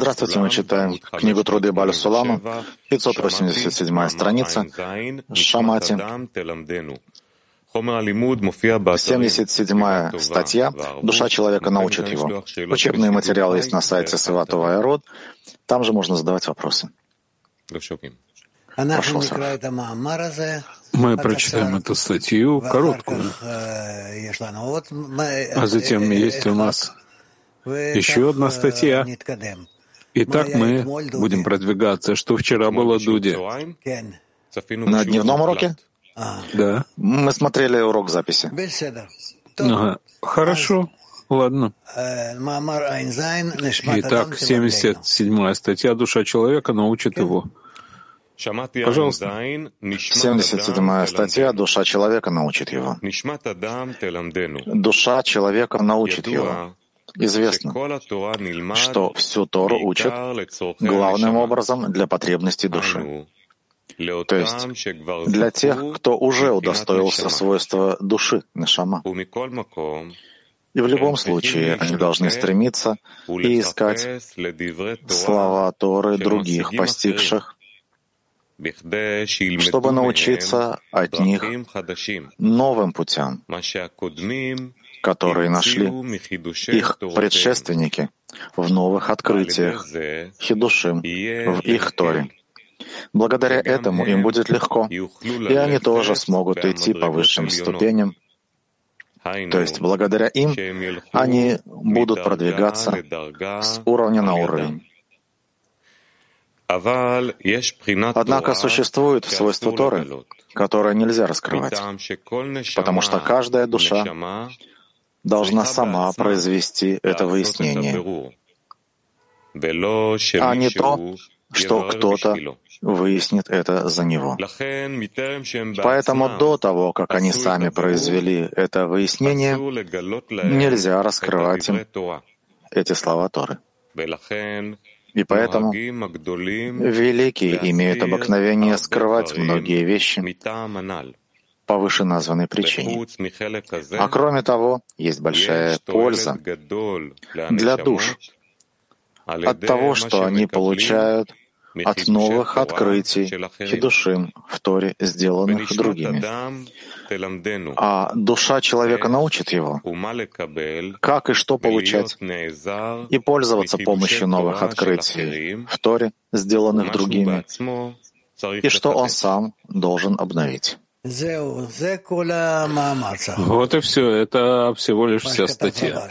Здравствуйте, мы читаем книгу Труды Баля Сулама, 587 страница, Шамати, 77 статья «Душа человека научит его». Учебные материалы есть на сайте Саватова Айрод. Там же можно задавать вопросы. Прошу, Мы прочитаем эту статью, короткую. А затем есть у нас еще одна статья. И так мы будем продвигаться. Что вчера было Дуде? На дневном уроке? Да. Мы смотрели урок записи. Ага. Хорошо. Ладно. Итак, 77 статья «Душа человека научит его». Пожалуйста. 77 статья «Душа человека научит его». Душа человека научит его. Известно, что всю Тору учат главным образом для потребностей души. То есть для тех, кто уже удостоился свойства души, нашама. И в любом случае они должны стремиться и искать слова Торы других постигших, чтобы научиться от них новым путям, которые нашли их предшественники в новых открытиях, хидушим, в их Торе. Благодаря этому им будет легко, и они тоже смогут идти по высшим ступеням, то есть благодаря им они будут продвигаться с уровня на уровень. Однако существует свойство Торы, которое нельзя раскрывать, потому что каждая душа должна сама произвести это выяснение, а не то, что кто-то выяснит это за него. Поэтому до того, как они сами произвели это выяснение, нельзя раскрывать им эти слова Торы. И поэтому великие имеют обыкновение скрывать многие вещи по вышеназванной причине. А кроме того, есть большая польза для душ от того, что они получают от новых открытий хидушим в Торе, сделанных другими. А душа человека научит его, как и что получать, и пользоваться помощью новых открытий в Торе, сделанных другими, и что он сам должен обновить. Вот и все. Это всего лишь вся статья.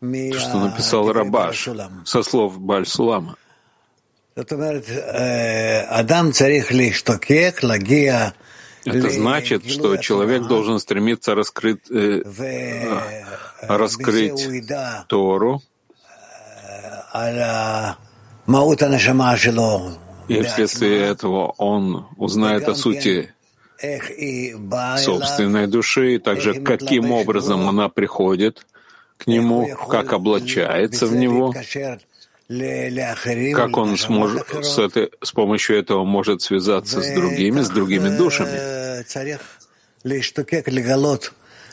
Что написал Рабаш со слов Баль-Сулама. Это значит, что человек должен стремиться раскрыть, э, раскрыть Тору и вследствие этого он узнает о сути собственной души, и также каким образом она приходит к нему, как облачается в него, как он сможет с, этой, с помощью этого может связаться с другими, с другими душами.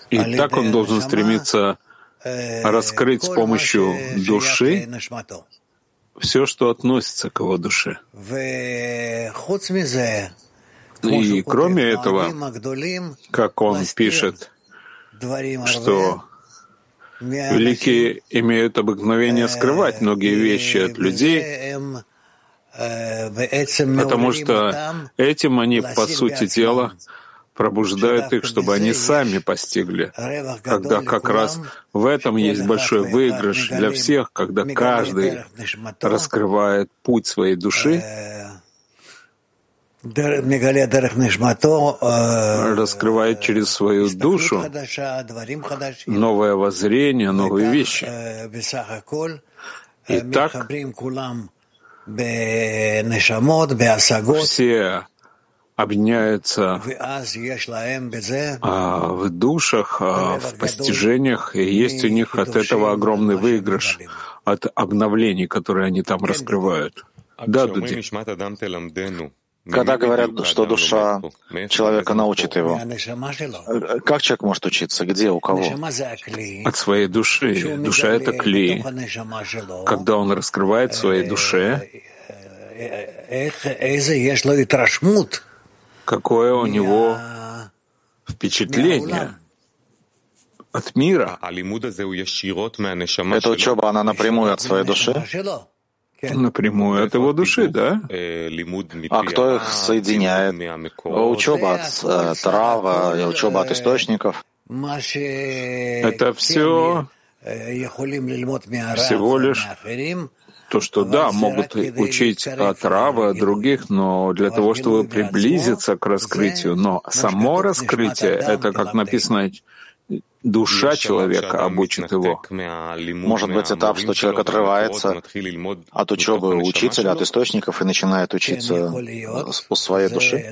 И так он должен стремиться раскрыть с помощью души все, что относится к его душе. И кроме этого, как он пишет, что великие имеют обыкновение скрывать многие вещи от людей, потому что этим они, по сути дела, пробуждают их, чтобы они сами постигли, когда как раз в этом есть большой выигрыш для всех, когда каждый раскрывает путь своей души, раскрывает через свою душу. Новое воззрение, новые вещи. И так все объединяются а, в душах, а, в постижениях, и есть у них от этого огромный выигрыш, от обновлений, которые они там раскрывают. Да, Дуди. Когда говорят, что душа человека научит его, как человек может учиться? Где, у кого? От своей души. Душа — это клей. Когда он раскрывает своей душе, какое у него впечатление от мира. Эта учеба, она напрямую от своей души? Напрямую от его души, да? А кто их соединяет? Учеба от э, трава, учеба от источников. Это все всего лишь то, что да, могут учить от Рава, других, но для того, чтобы приблизиться к раскрытию. Но само раскрытие — это, как написано, душа человека обучит его. Может быть этап, что человек отрывается от учебы учителя, от источников и начинает учиться у своей души?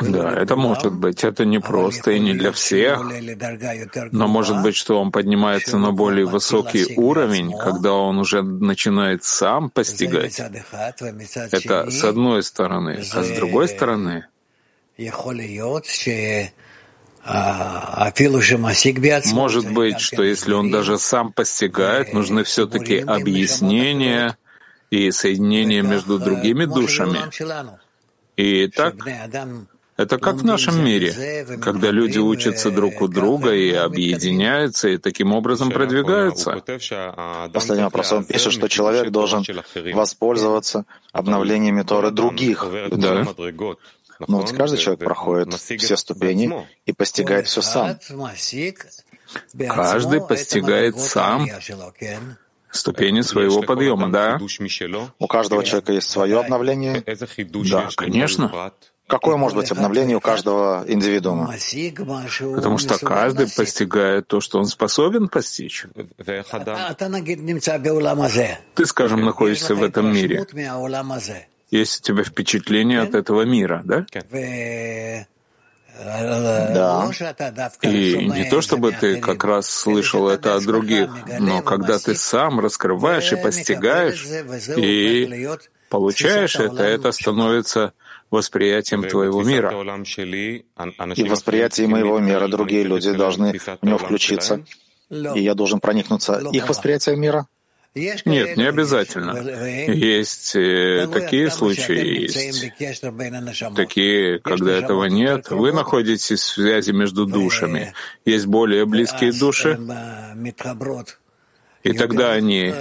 Да, это может быть. Это не просто и не для всех. Но может быть, что он поднимается на более высокий уровень, когда он уже начинает сам постигать. Это с одной стороны. А с другой стороны, может быть, что если он даже сам постигает, нужны все-таки объяснения и соединения между другими душами. И так это как в нашем мире, когда люди учатся друг у друга и объединяются, и таким образом продвигаются. Последний вопрос. Он пишет, что человек должен воспользоваться обновлениями Торы других. Да. Но ведь каждый человек проходит все ступени и постигает все сам. Каждый постигает сам ступени своего подъема, да? У каждого человека есть свое обновление? Да, конечно. Какое может быть обновление у каждого индивидуума? Потому что каждый постигает то, что он способен постичь. Ты, скажем, находишься в этом мире. Есть у тебя впечатление от этого мира, да? Да. И не то, чтобы ты как раз слышал это от других, но когда ты сам раскрываешь и постигаешь, и получаешь это, это становится восприятием твоего мира. И в восприятии моего мира другие люди должны в него включиться, и я должен проникнуться их восприятием мира? Нет, не обязательно. Есть э, такие случаи, есть. такие, когда этого нет. Вы находитесь в связи между душами. Есть более близкие души, и тогда они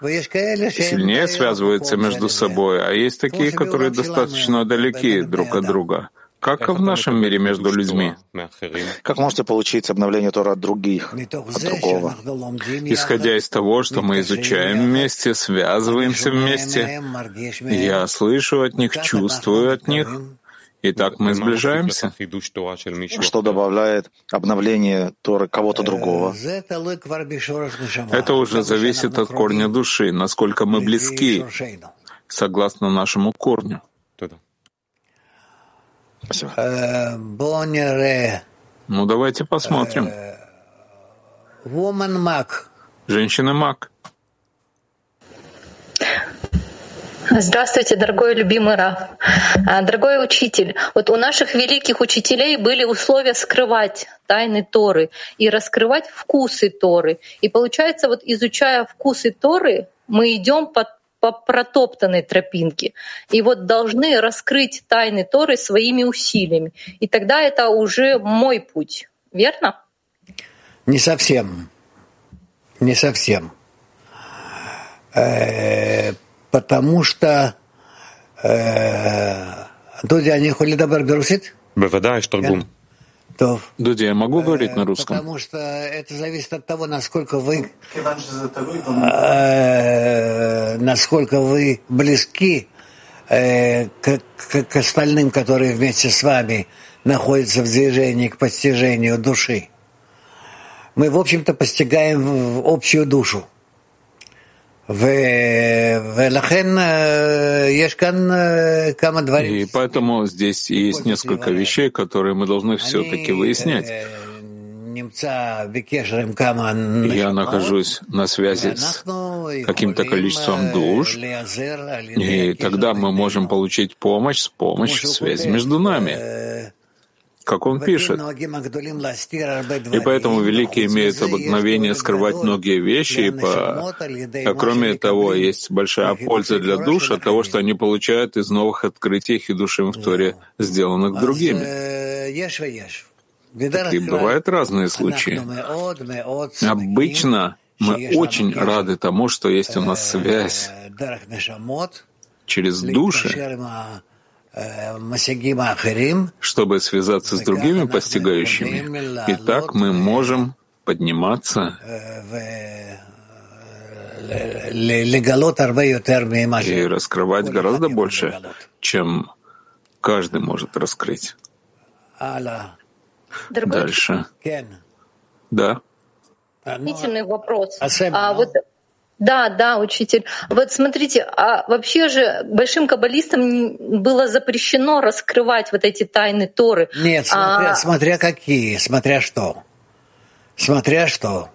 сильнее связываются между собой, а есть такие, которые достаточно далеки друг от друга, как и в нашем мире между людьми. Как можете получить обновление Тора от других, от другого? Исходя из того, что мы изучаем вместе, связываемся вместе, я слышу от них, чувствую от них, и так мы сближаемся. Что добавляет обновление Торы кого-то другого? Это уже зависит от корня души, насколько мы близки, согласно нашему корню. Спасибо. Ну, давайте посмотрим. Женщина-маг. Здравствуйте, дорогой любимый Раф. А, дорогой учитель, вот у наших великих учителей были условия скрывать тайны Торы и раскрывать вкусы Торы. И получается, вот изучая вкусы Торы, мы идем по, по протоптанной тропинке. И вот должны раскрыть тайны Торы своими усилиями. И тогда это уже мой путь, верно? Не совсем. Не совсем. Э, потому что э, Дуди, они хули добр берусит? Бывадай, штургум. Дуди, я могу говорить на русском? Потому что это зависит от того, насколько вы, насколько вы близки к, к, к остальным, которые вместе с вами находятся в движении к постижению души. Мы, в общем-то, постигаем общую душу. И поэтому здесь есть несколько вещей, которые мы должны все-таки выяснять. я нахожусь на связи с каким-то количеством душ, и тогда мы можем получить помощь с помощью связи между нами как он пишет. И поэтому великие имеют обыкновение скрывать многие вещи, и по... а кроме того, есть большая польза для душ от того, что они получают из новых открытий хидушим в Торе, сделанных другими. И бывают разные случаи. Обычно мы очень рады тому, что есть у нас связь через души, чтобы связаться с другими постигающими. И так мы можем подниматься и раскрывать гораздо больше, чем каждый может раскрыть. Дальше. Да. Дополнительный вопрос. А вот да, да, учитель. Вот смотрите, а вообще же большим каббалистам было запрещено раскрывать вот эти тайны Торы. Нет, смотря, а... смотря какие, смотря что. Смотря что.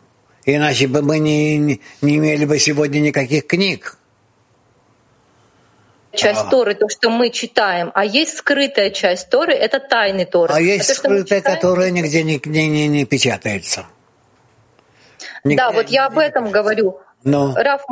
Иначе бы мы не, не имели бы сегодня никаких книг. Часть а. Торы, то, что мы читаем, а есть скрытая часть Торы, это тайны Торы. А есть это, скрытая, читаем... которая нигде не, не, не, не печатается. Нигде, да, вот я об этом говорю. Но... Раф,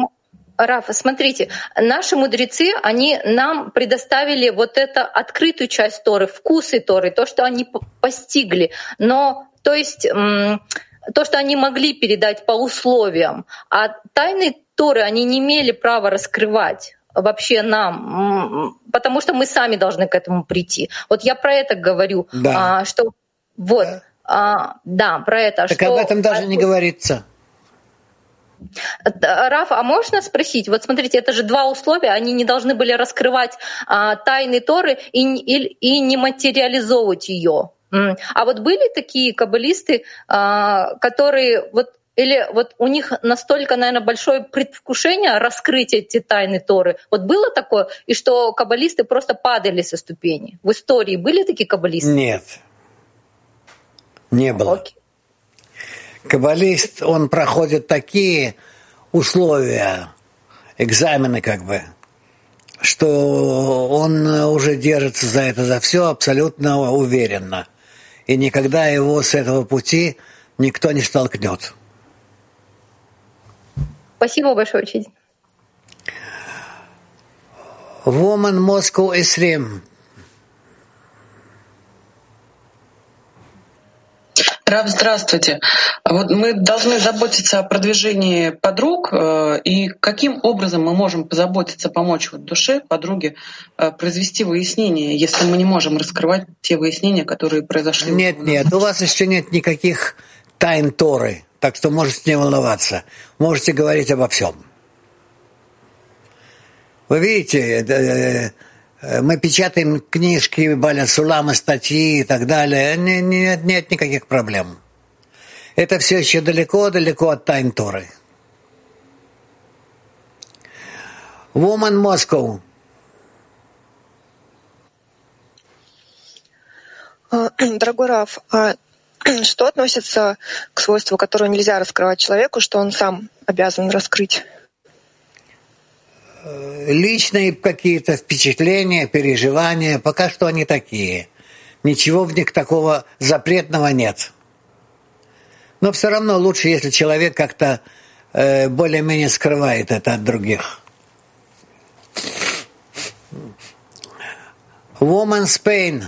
Раф, смотрите, наши мудрецы, они нам предоставили вот эту открытую часть Торы, вкусы Торы, то, что они постигли. Но, то есть, то, что они могли передать по условиям. А тайны Торы они не имели права раскрывать вообще нам, потому что мы сами должны к этому прийти. Вот я про это говорю, да. а, что вот, да. А, да, про это. Так что, об этом даже не говорится. Раф, а можно спросить? Вот смотрите, это же два условия, они не должны были раскрывать а, тайны Торы и, и, и не материализовывать ее. А вот были такие каббалисты, а, которые вот или вот у них настолько, наверное, большое предвкушение раскрыть эти тайны Торы. Вот было такое, и что каббалисты просто падали со ступени. В истории были такие каббалисты? Нет. Не было. Окей. Каббалист, он проходит такие условия, экзамены как бы, что он уже держится за это, за все абсолютно уверенно. И никогда его с этого пути никто не столкнет. Спасибо большое, учитель. Woman Moscow Esrim. Раб, здравствуйте. Вот мы должны заботиться о продвижении подруг, э, и каким образом мы можем позаботиться, помочь вот душе, подруге, э, произвести выяснение, если мы не можем раскрывать те выяснения, которые произошли? Нет, нет, у вас еще нет никаких тайн Торы, так что можете не волноваться. Можете говорить обо всем. Вы видите, Э, мы печатаем книжки, Баля Сулама, статьи и так далее. Нет, нет никаких проблем. Это все еще далеко-далеко от тайн Торы. Woman Moscow. А, дорогой Раф, а что относится к свойству, которое нельзя раскрывать человеку, что он сам обязан раскрыть? Личные какие-то впечатления, переживания, пока что они такие. Ничего в них такого запретного нет. Но все равно лучше, если человек как-то э, более-менее скрывает это от других. Woman Spain.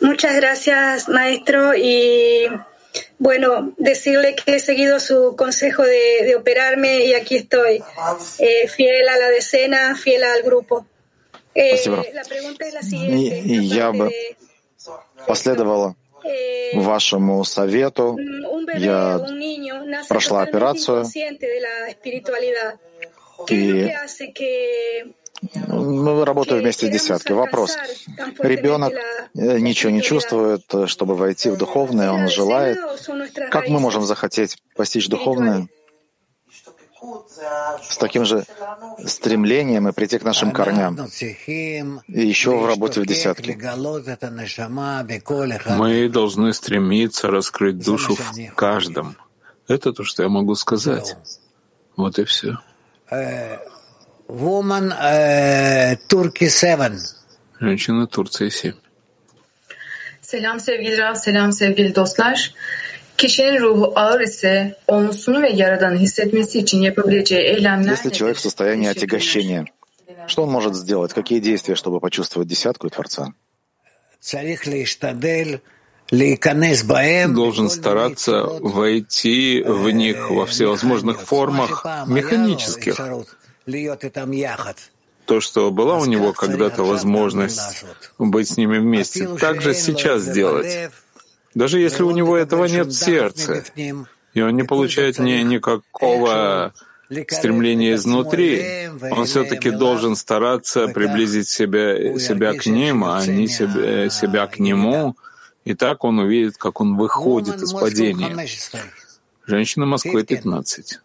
Muchas gracias, maestro. Y Bueno, decirle que he seguido su consejo de, de operarme y aquí estoy, eh, fiel a la decena, fiel al grupo. Eh, la pregunta es la siguiente. Я бы последовала вашему совету. Я прошла операцию. И мы работаем вместе десятки. Вопрос. Ребенок э, ничего не чувствует, э, чтобы войти в духовное, он желает. Как мы можем захотеть постичь духовное? с таким же стремлением и прийти к нашим корням. И еще в работе в десятке. Мы должны стремиться раскрыть душу в каждом. Это то, что я могу сказать. Вот и все. Woman Turkey 7. Женщина Турции 7. Selam sevgili Rav, selam sevgili dostlar. Kişinin ruhu ağır ise olmuşunu ve yaradanı hissetmesi için yapabileceği eylemler... Если человек в состоянии отягощения, что он может сделать? Какие действия, чтобы почувствовать десятку и Творца? должен стараться войти в них во всевозможных формах механических. То, что была у него когда-то возможность быть с ними вместе, также сейчас сделать. Даже если у него этого нет в сердце, и он не получает ни, никакого стремления изнутри, он все-таки должен стараться приблизить себя, себя к ним, а не себя, себя к нему, и так он увидит, как он выходит из падения. Женщина Москвы 15.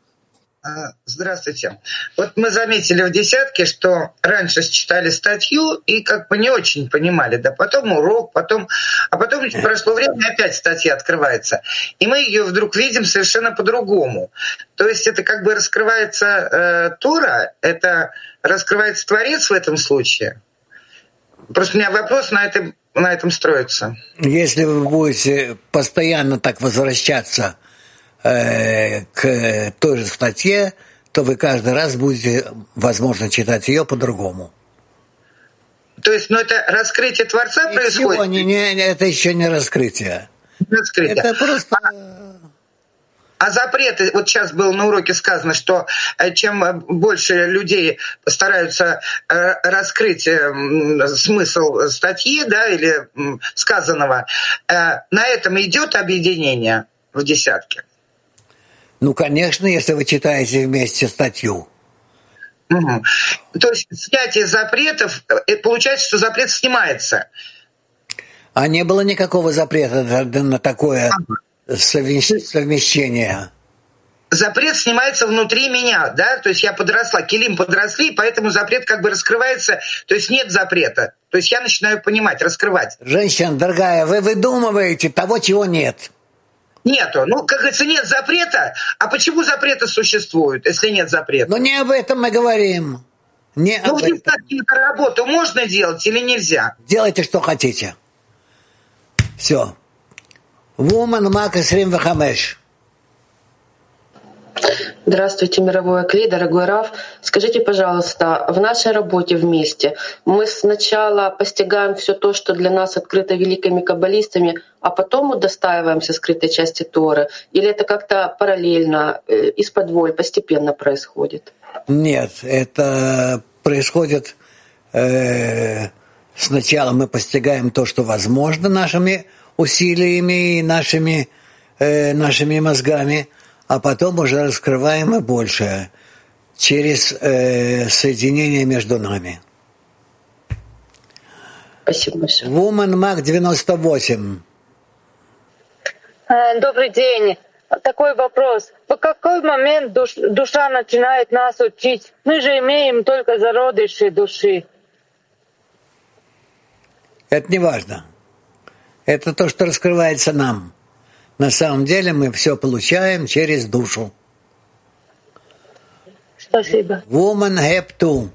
А, здравствуйте. Вот мы заметили в десятке, что раньше читали статью и как бы не очень понимали, да потом урок, потом, а потом прошло время, опять статья открывается, и мы ее вдруг видим совершенно по-другому. То есть это как бы раскрывается э, Тора, это раскрывается Творец в этом случае. Просто у меня вопрос на этом, на этом строится. Если вы будете постоянно так возвращаться Э, к той же статье, то вы каждый раз будете, возможно, читать ее по-другому. То есть, ну это раскрытие Творца Ничего, происходит? Не, не, это еще не раскрытие. раскрытие. Это просто... А, а запреты, вот сейчас было на уроке сказано, что э, чем больше людей стараются э, раскрыть смысл статьи да, или сказанного, на этом идет объединение в десятке. Ну, конечно, если вы читаете вместе статью. Угу. То есть снятие запретов, э, получается, что запрет снимается. А не было никакого запрета на такое совмещение? Запрет снимается внутри меня, да, то есть я подросла, килим подросли, поэтому запрет как бы раскрывается, то есть нет запрета. То есть я начинаю понимать, раскрывать. Женщина, дорогая, вы выдумываете того, чего нет. Нету. Ну, как говорится, нет запрета. А почему запреты существуют, если нет запрета? Ну, не об этом мы говорим. Не ну, об этом. работу можно делать или нельзя? Делайте, что хотите. Все. Woman Макас Рим Вахамеш. Здравствуйте, мировой Акли, дорогой Раф. Скажите, пожалуйста, в нашей работе вместе мы сначала постигаем все то, что для нас открыто великими каббалистами, а потом удостаиваемся скрытой части Торы? Или это как-то параллельно, э, из-под воль, постепенно происходит? Нет, это происходит э, сначала мы постигаем то, что возможно нашими усилиями и нашими, э, нашими мозгами — а потом уже раскрываем и большее через э, соединение между нами. Спасибо большое. Woman Mag 98. Э, добрый день. Такой вопрос. В какой момент душ, душа начинает нас учить? Мы же имеем только зародыши души. Это не важно. Это то, что раскрывается нам. На самом деле мы все получаем через душу. Спасибо. Woman have to.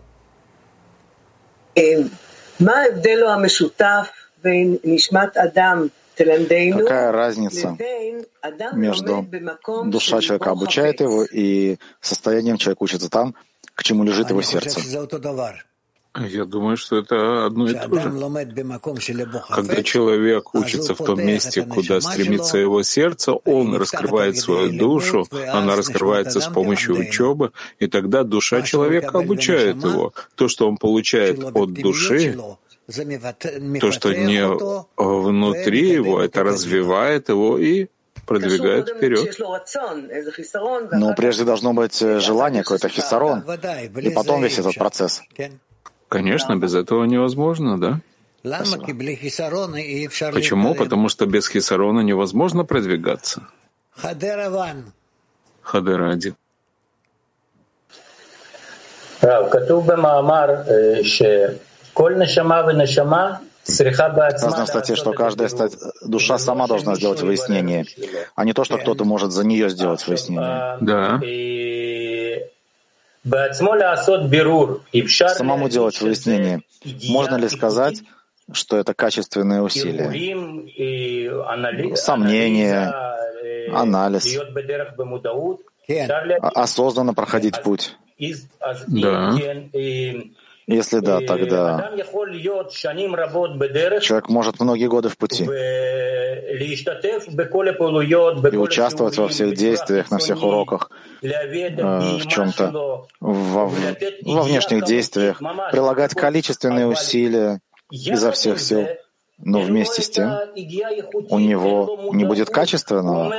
Какая разница между душа человека обучает его и состоянием человека учится там, к чему лежит его сердце? Я думаю, что это одно и то же. Когда человек учится в том месте, куда стремится его сердце, он раскрывает свою душу, она раскрывается с помощью учебы, и тогда душа человека обучает его. То, что он получает от души, то, что не внутри его, это развивает его и продвигает вперед. Но прежде должно быть желание, какой-то хисарон, и потом весь этот процесс. Конечно, без этого невозможно, да? Спасибо. Почему? Потому что без хисарона невозможно продвигаться. Хадера один. Сказано в статье, что каждая душа сама должна сделать выяснение, а не то, что кто-то может за нее сделать выяснение. Да. Самому делать выяснение. Можно ли сказать, что это качественные усилия? Сомнение, анализ, осознанно проходить путь. Да. Если да, тогда человек может многие годы в пути. и участвовать во всех действиях, на всех уроках, э, в чем-то, во, во внешних действиях, прилагать количественные усилия изо всех сил, но вместе с тем у него не будет качественного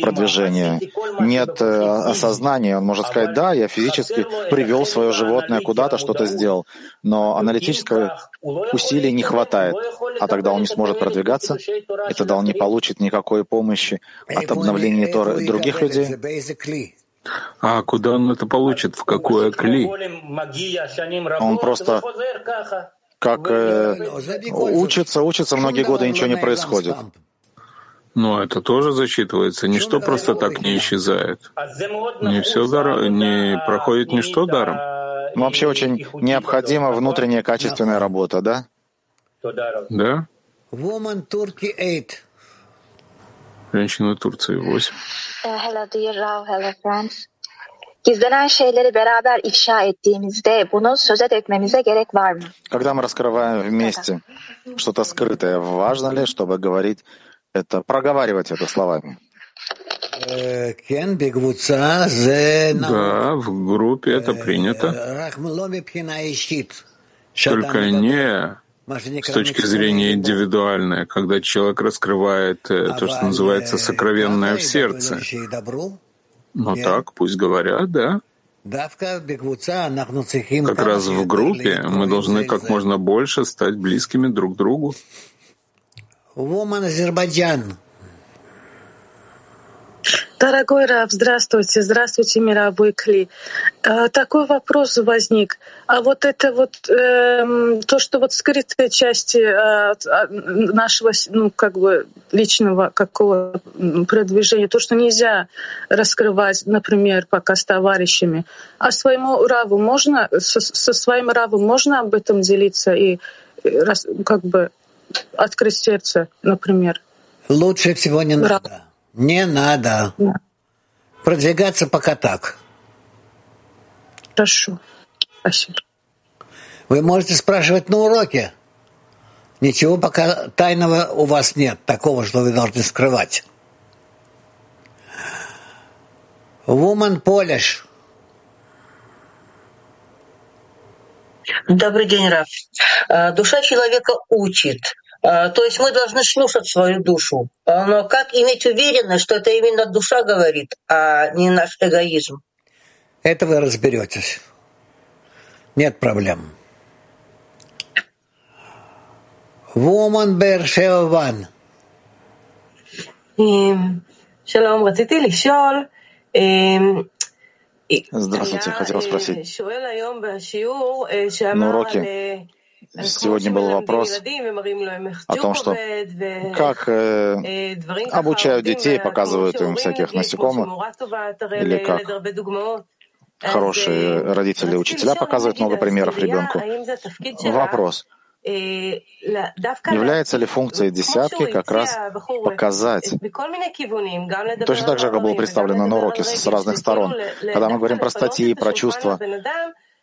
продвижения, нет э, осознания. Он может сказать, да, я физически привел свое животное куда-то, что-то сделал, но аналитического усилий не хватает, а тогда он не сможет продвигаться, и тогда он не получит никакой помощи от обновления Торы других людей. А куда он это получит? В какое кли? Он просто как э, учится, учится многие годы, ничего не происходит. Но это тоже засчитывается. Ничто просто так не исчезает. Не все дар... не проходит ничто даром. Ну, вообще очень необходима внутренняя качественная работа, да? Да. Женщина Турции 8. Hello dear Rav, hello friends. Gizlenen şeyleri beraber ifşa ettiğimizde bunu söze dökmemize gerek var mı? Когда мы раскрываем вместе что-то скрытое, важно ли, чтобы говорить это, проговаривать это словами? Да, в группе это принято. Только не с точки зрения индивидуальной, когда человек раскрывает то, что называется сокровенное в сердце. Ну так, пусть говорят, да. Как раз в группе мы должны как можно больше стать близкими друг к другу. Woman Азербайджан. Дорогой Рав, здравствуйте, здравствуйте, мировой Кли. А, такой вопрос возник. А вот это вот э, то, что вот скрытые части э, нашего, ну как бы личного какого продвижения, то, что нельзя раскрывать, например, пока с товарищами, а своему Раву можно со, со своим Равом можно об этом делиться и раз, как бы открыть сердце, например. Лучше всего не надо. Не надо. Да. Продвигаться пока так. Хорошо. Спасибо. Вы можете спрашивать на уроке. Ничего пока тайного у вас нет, такого, что вы должны скрывать. Woman Polish. Добрый день, Раф. Э, душа человека учит, то есть мы должны слушать свою душу. А, но как иметь уверенность, что это именно душа говорит, а не наш эгоизм? Это вы разберетесь. Нет проблем. Woman Beersheba One. שלום, רציתי לשאול, Здравствуйте, хотел спросить. На уроке Сегодня был вопрос о том, что как э, обучают детей, показывают им всяких насекомых, или как? Хорошие родители и учителя показывают много примеров ребенку. Вопрос. Является ли функция десятки как раз показать, точно так же, как было представлено на уроке с разных сторон, когда мы говорим про статьи, про чувства,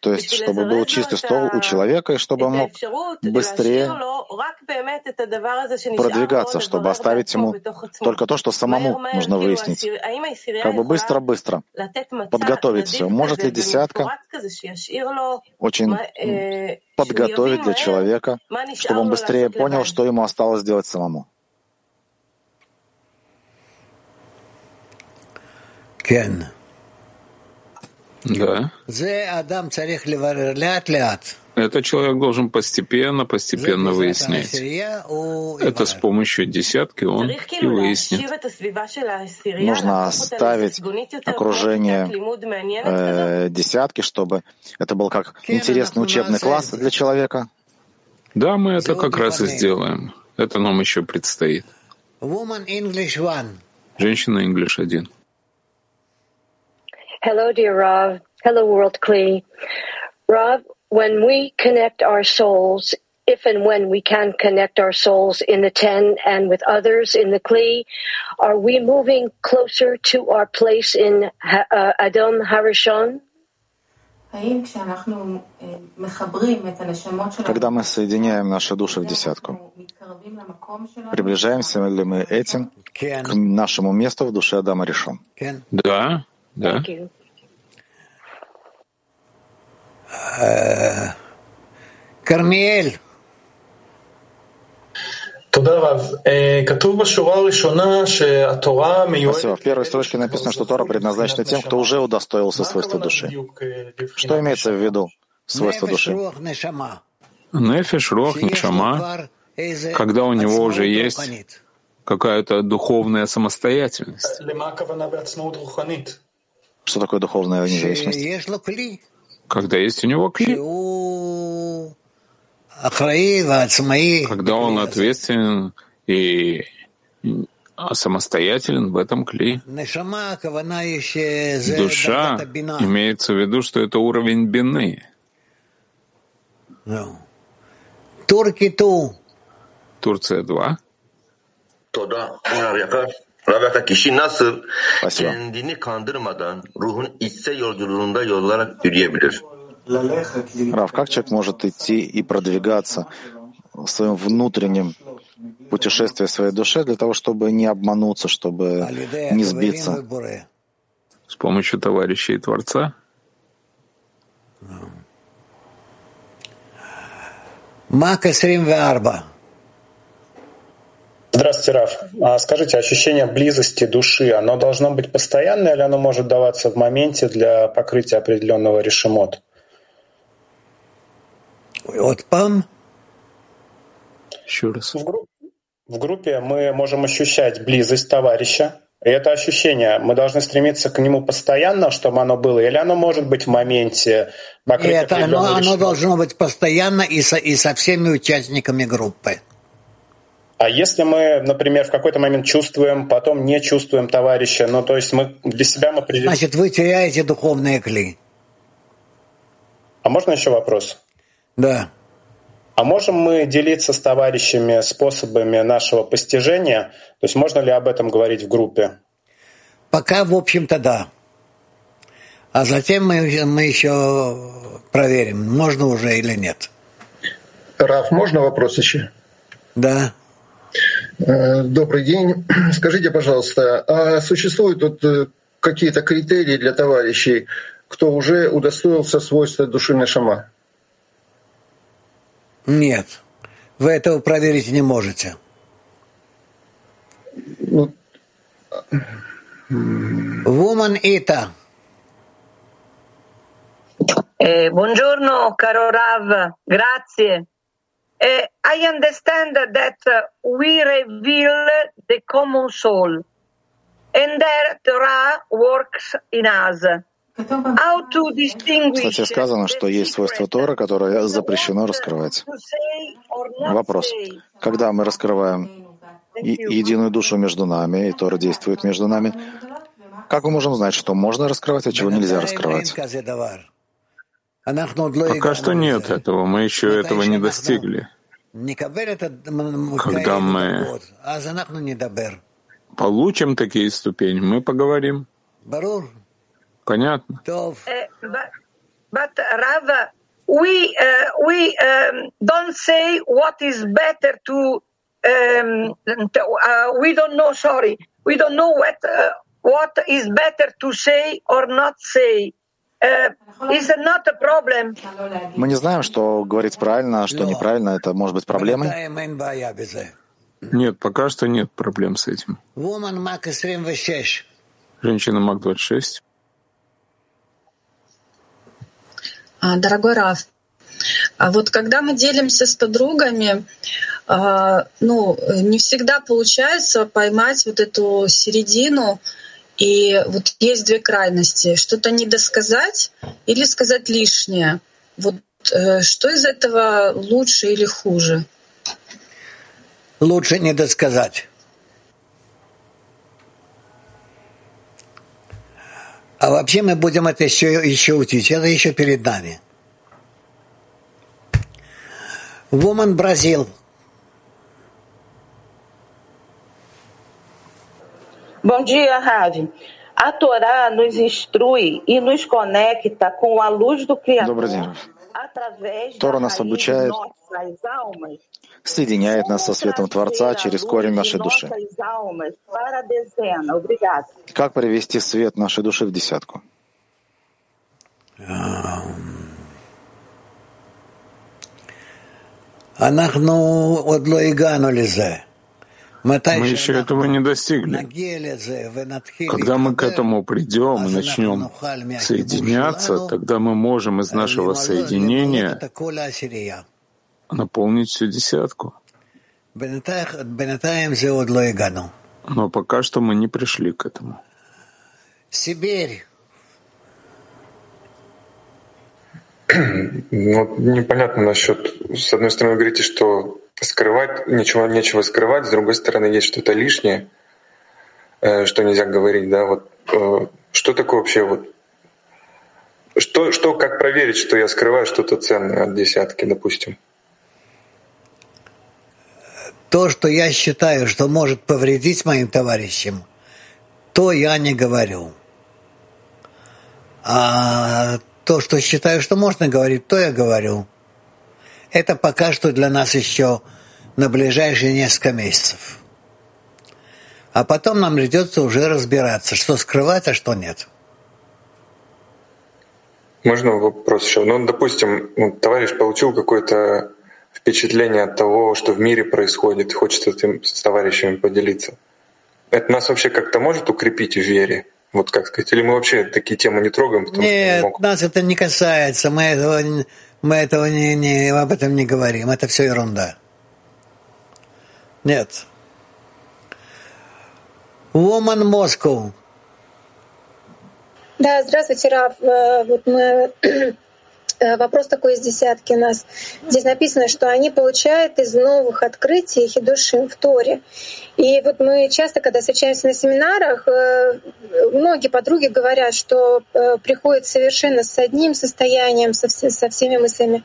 то есть, чтобы был чистый стол у человека, и чтобы он мог быстрее продвигаться, чтобы оставить ему только то, что самому нужно выяснить. Как бы быстро-быстро подготовить все. Может ли десятка очень подготовить для человека, чтобы он быстрее понял, что ему осталось сделать самому? Да. Это человек должен постепенно, постепенно выяснять. Это с помощью десятки он и выяснит. Нужно оставить окружение э, десятки, чтобы это был как интересный учебный класс для человека. Да, мы это как раз и сделаем. Это нам еще предстоит. Женщина English один. Hello, dear Rav. Hello, World Kli. Rav, when we connect our souls, if and when we can connect our souls in the ten and with others in the Kli, are we moving closer to our place in uh, Adam Harishon? Когда мы соединяем наши души в десятку, приближаемся ли мы этим к нашему месту в душе Адама Решон? Да, Да. Кармиэль. Спасибо. В первой строчке написано, что Тора предназначена тем, кто уже удостоился свойства души. Что имеется в виду свойство души? Нефиш, рох, нишама, когда у него уже есть какая-то духовная самостоятельность. Что такое духовная независимость? Когда есть у него кли. Когда он ответственен и самостоятелен в этом кли. Душа имеется в виду, что это уровень бины. Турция 2. Rabaka kişi nasıl kendini kandırmadan ruhun içsel yolculuğunda yollara yürüyebilir? Рав, как человек может идти и продвигаться в своем внутреннем путешествии своей душе для того, чтобы не обмануться, чтобы не сбиться? С помощью товарищей Творца? Мак 24. Здравствуйте, Раф. А скажите, ощущение близости души, оно должно быть постоянное или оно может даваться в моменте для покрытия определенного решемот? Вот пам. Еще раз. В, групп, в группе мы можем ощущать близость товарища, и это ощущение, мы должны стремиться к нему постоянно, чтобы оно было, или оно может быть в моменте покрытия Нет, оно, оно должно быть постоянно и со, и со всеми участниками группы. А если мы, например, в какой-то момент чувствуем, потом не чувствуем товарища, ну то есть мы для себя мы определяем... Значит, вы теряете духовные кли. А можно еще вопрос? Да. А можем мы делиться с товарищами способами нашего постижения? То есть можно ли об этом говорить в группе? Пока, в общем-то, да. А затем мы, мы еще проверим, можно уже или нет. Раф, можно вопрос еще? Да. Э, добрый день. Скажите, пожалуйста, а существуют тут э, какие-то критерии для товарищей, кто уже удостоился свойства души Нашама? Нет. Вы этого проверить не можете. Ну... Woman Ita. Eh, buongiorno caro Rav, grazie. Uh, I understand that uh, we reveal the common soul, and that Ra works in us. Кстати, сказано, что есть свойство Тора, которое запрещено раскрывать. Вопрос. Когда мы раскрываем единую душу между нами, и Тора действует между нами, как мы можем знать, что можно раскрывать, а чего нельзя раскрывать? Пока что нет этого, мы еще этого не достигли. Когда мы получим такие ступени, мы поговорим. Понятно. But Rav, we uh, we um, don't say what is better to. Um, uh, we don't know. Sorry, we don't know what uh, what is better to say or not say. Мы не знаем, что говорить правильно, а что неправильно. Это может быть проблемой? Нет, пока что нет проблем с этим. Женщина МАК-26. А, дорогой Раф, А вот когда мы делимся с подругами, а, ну, не всегда получается поймать вот эту середину, и вот есть две крайности. Что-то недосказать или сказать лишнее. Вот э, что из этого лучше или хуже? Лучше недосказать. А вообще мы будем это еще, еще учить. Это еще перед нами. Woman Brazil. Bom dia, Ravi. A Torá nos instrui e nos conecta com a luz do Criador. Тора нас обучает, соединяет нас со светом Творца через корень нашей души. Как привести свет нашей души в десятку? Мы еще этого не достигли. Когда мы к этому придем и начнем соединяться, тогда мы можем из нашего соединения наполнить всю десятку. Но пока что мы не пришли к этому. Сибирь. Ну, непонятно насчет, с одной стороны, вы говорите, что скрывать, ничего, нечего скрывать, с другой стороны, есть что-то лишнее, э, что нельзя говорить, да, вот э, что такое вообще вот что, что, как проверить, что я скрываю что-то ценное от десятки, допустим? То, что я считаю, что может повредить моим товарищам, то я не говорю. А то, что считаю, что можно говорить, то я говорю. Это пока что для нас еще на ближайшие несколько месяцев. А потом нам придется уже разбираться, что скрывать, а что нет. Можно вопрос еще? Ну, допустим, ну, товарищ получил какое-то впечатление от того, что в мире происходит, хочет этим с товарищами поделиться. Это нас вообще как-то может укрепить в вере? Вот как сказать, или мы вообще такие темы не трогаем? Потому Нет, что не нас это не касается. Мы этого мы этого не, не, об этом не говорим. Это все ерунда. Нет. Woman Moscow. Да, здравствуйте, Раф. Э, вот мы вопрос такой из десятки у нас. Здесь написано, что они получают из новых открытий хидушим в Торе. И вот мы часто, когда встречаемся на семинарах, э, многие подруги говорят, что э, приходят совершенно с одним состоянием, со, со всеми мыслями,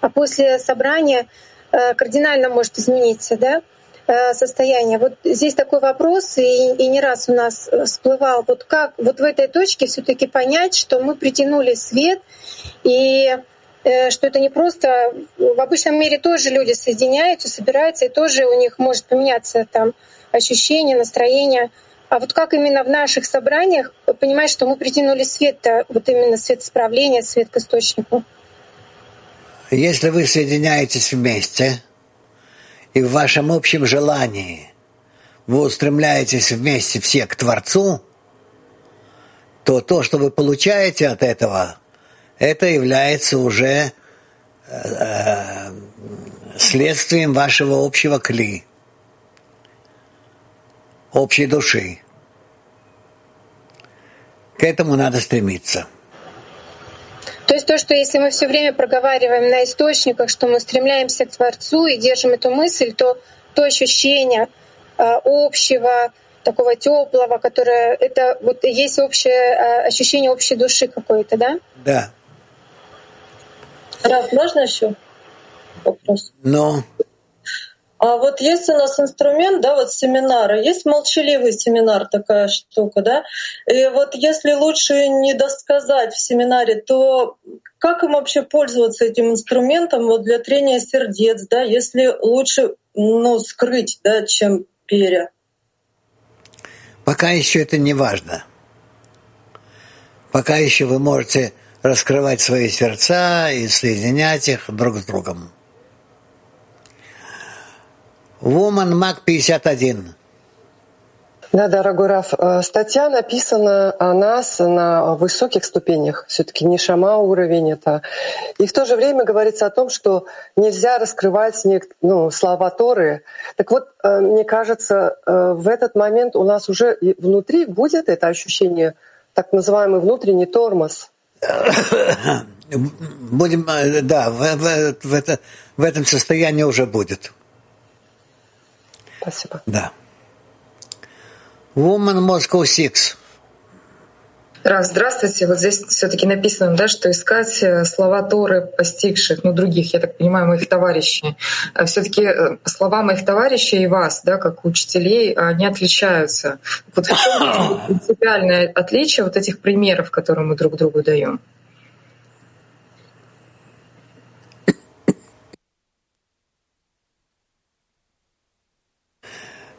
а после собрания кардинально может измениться, да? Состояние. Вот здесь такой вопрос, и, и не раз у нас всплывал, вот как вот в этой точке все таки понять, что мы притянули свет, и э, что это не просто... В обычном мире тоже люди соединяются, собираются, и тоже у них может поменяться там ощущение, настроение. А вот как именно в наших собраниях понимать, что мы притянули свет, вот именно свет исправления, свет к источнику? Если вы соединяетесь вместе, и в вашем общем желании вы устремляетесь вместе все к Творцу, то то, что вы получаете от этого, это является уже э, следствием вашего общего кли, общей души. К этому надо стремиться. То есть то, что если мы все время проговариваем на источниках, что мы стремляемся к Творцу и держим эту мысль, то то ощущение э, общего, такого теплого, которое это вот есть общее э, ощущение общей души какой-то, да? Да. Раф, можно еще вопрос? Но. А вот есть у нас инструмент, да, вот семинары, есть молчаливый семинар, такая штука, да, и вот если лучше не досказать в семинаре, то как им вообще пользоваться этим инструментом вот для трения сердец, да, если лучше, ну, скрыть, да, чем перья? Пока еще это не важно. Пока еще вы можете раскрывать свои сердца и соединять их друг с другом. Woman Mac 51. Да, дорогой Раф, э, статья написана о нас на высоких ступенях, все-таки не шама уровень это. И в то же время говорится о том, что нельзя раскрывать ну, слова Торы. Так вот, э, мне кажется, э, в этот момент у нас уже внутри будет это ощущение, так называемый внутренний тормоз. Будем, да, в, в, в, это, в этом состоянии уже будет. Спасибо. Да. Woman Moscow Six. Раз, здравствуйте. Вот здесь все-таки написано, да, что искать э, слова Торы постигших, ну, других, я так понимаю, моих товарищей. А все-таки э, слова моих товарищей и вас, да, как учителей, они отличаются. Вот в чем принципиальное отличие вот этих примеров, которые мы друг другу даем?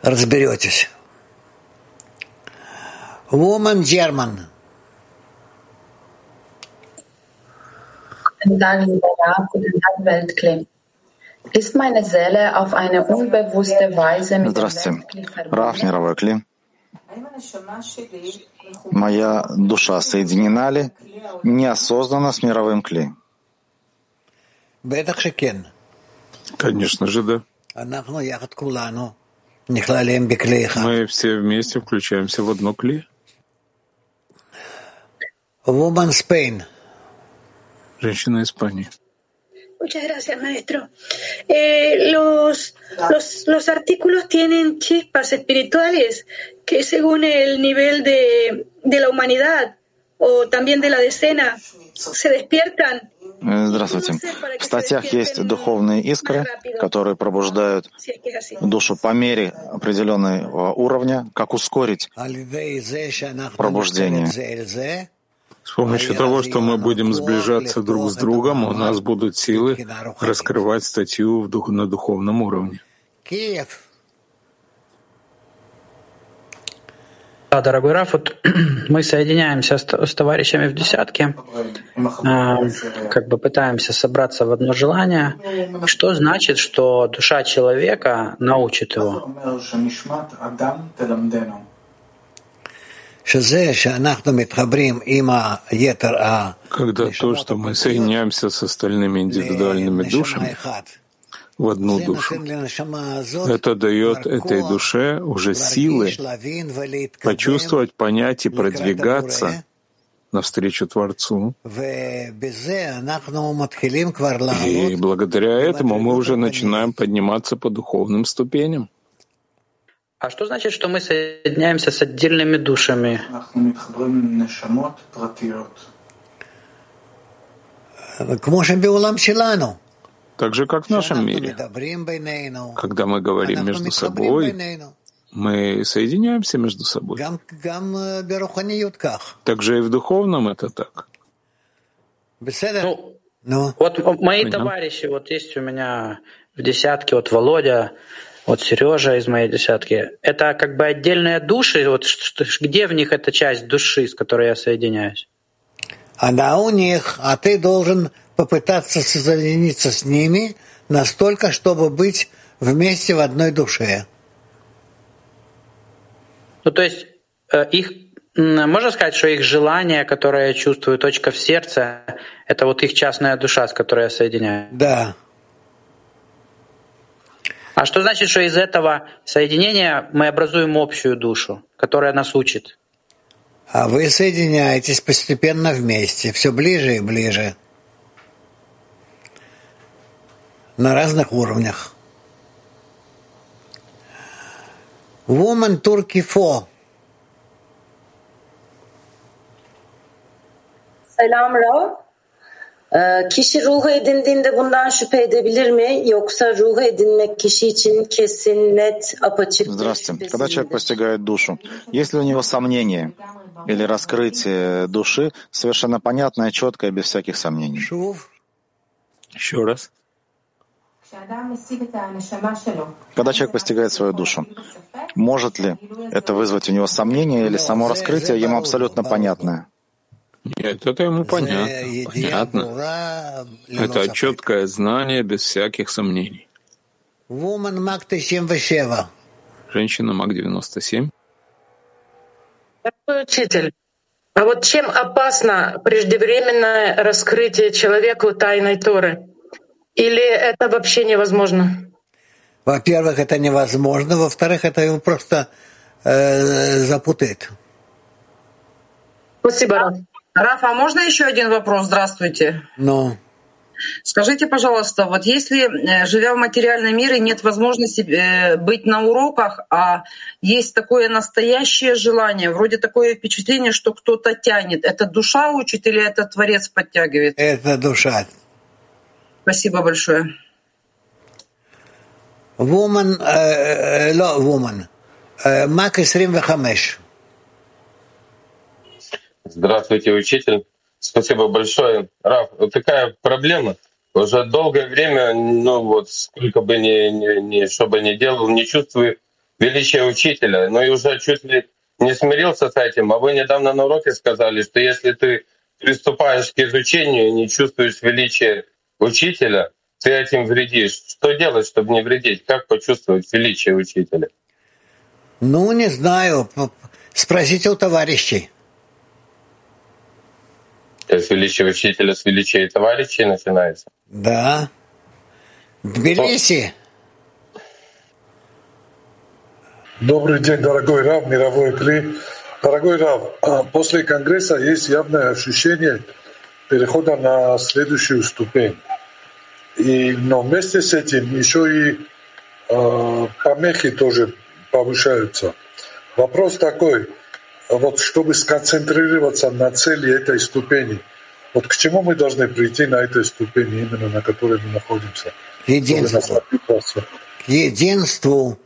Разберетесь. Woman German. Guten Tag, lieber Guten Tag, Weltklim. Ist meine Seele auf eine unbewusste Weise mit Здравствуйте. Раф, мировой Кли. Моя душа соединена ли неосознанно с мировым Кли? Конечно же, да. Мы все вместе включаемся в одно Кли. Woman Spain. Женщина Испании. Muchas gracias, maestro. Eh, los, los, los, artículos tienen chispas espirituales que según el nivel de, de la humanidad o también de la decena se despiertan. Здравствуйте. В статьях есть духовные искры, которые пробуждают душу по мере определенного уровня, как ускорить пробуждение. С помощью того, что мы будем сближаться друг с другом, у нас будут силы раскрывать статью на духовном уровне. Да, дорогой Раф, вот мы соединяемся с, с товарищами в десятке, э, как бы пытаемся собраться в одно желание. Что значит, что душа человека научит его? Когда то, что мы соединяемся с остальными индивидуальными душами в одну душу, это дает этой душе уже силы почувствовать, понять и продвигаться навстречу Творцу. И благодаря этому мы уже начинаем подниматься по духовным ступеням. А что значит, что мы соединяемся с отдельными душами? Так же, как в нашем мире. Когда мы говорим между собой, мы соединяемся между собой. Также и в духовном это так. Ну, ну. Вот мои товарищи, вот есть у меня в десятке, вот Володя, вот Сережа из моей десятки, это как бы отдельные души, вот где в них эта часть души, с которой я соединяюсь? Она у них, а ты должен попытаться соединиться с ними настолько, чтобы быть вместе в одной душе. Ну, то есть э, их можно сказать, что их желание, которое я чувствую, точка в сердце, это вот их частная душа, с которой я соединяю. Да. А что значит, что из этого соединения мы образуем общую душу, которая нас учит? А вы соединяетесь постепенно вместе, все ближе и ближе. На разных уровнях. Woman Turkey 4. Selam Rav. Kişi ruhu edindiğinde bundan şüphe edebilir mi? Yoksa ruhu edinmek kişi için kesin, net, apaçık Здравствуйте. Когда человек постигает душу, есть ли у него сомнения или раскрытие души совершенно понятное, четкое, без всяких сомнений? Еще раз. Когда человек постигает свою душу, может ли это вызвать у него сомнения или само раскрытие ему абсолютно понятное? Нет, это ему понятно. Понятно. Это четкое знание без всяких сомнений. Женщина МАК-97. Дорогой учитель, а вот чем опасно преждевременное раскрытие человеку тайной Торы? Или это вообще невозможно? Во-первых, это невозможно. Во-вторых, это его просто э, запутает. Спасибо, Раф. Раф, а можно еще один вопрос? Здравствуйте. Ну. Скажите, пожалуйста, вот если, э, живя в материальном мире, нет возможности э, быть на уроках, а есть такое настоящее желание, вроде такое впечатление, что кто-то тянет, это душа учит или это Творец подтягивает? Это душа. Спасибо большое. Woman, э, לא woman, мак 25. Здравствуйте, учитель. Спасибо большое. Раф, вот такая проблема. Уже долгое время, ну вот сколько бы ни, ни, ни что бы ни делал, не чувствую величия учителя. Но и уже чуть ли не смирился с этим. А вы недавно на уроке сказали, что если ты приступаешь к изучению и не чувствуешь величия учителя, ты этим вредишь. Что делать, чтобы не вредить? Как почувствовать величие учителя? Ну, не знаю. Спросите у товарищей. То есть величие учителя с величия товарищей начинается? Да. Тбилиси. Добрый день, дорогой Рав, мировой Кли. Дорогой Рав, а после Конгресса есть явное ощущение перехода на следующую ступень. И, но вместе с этим еще и э, помехи тоже повышаются. Вопрос такой, вот чтобы сконцентрироваться на цели этой ступени, вот к чему мы должны прийти на этой ступени, именно на которой мы находимся? Единство. К единству.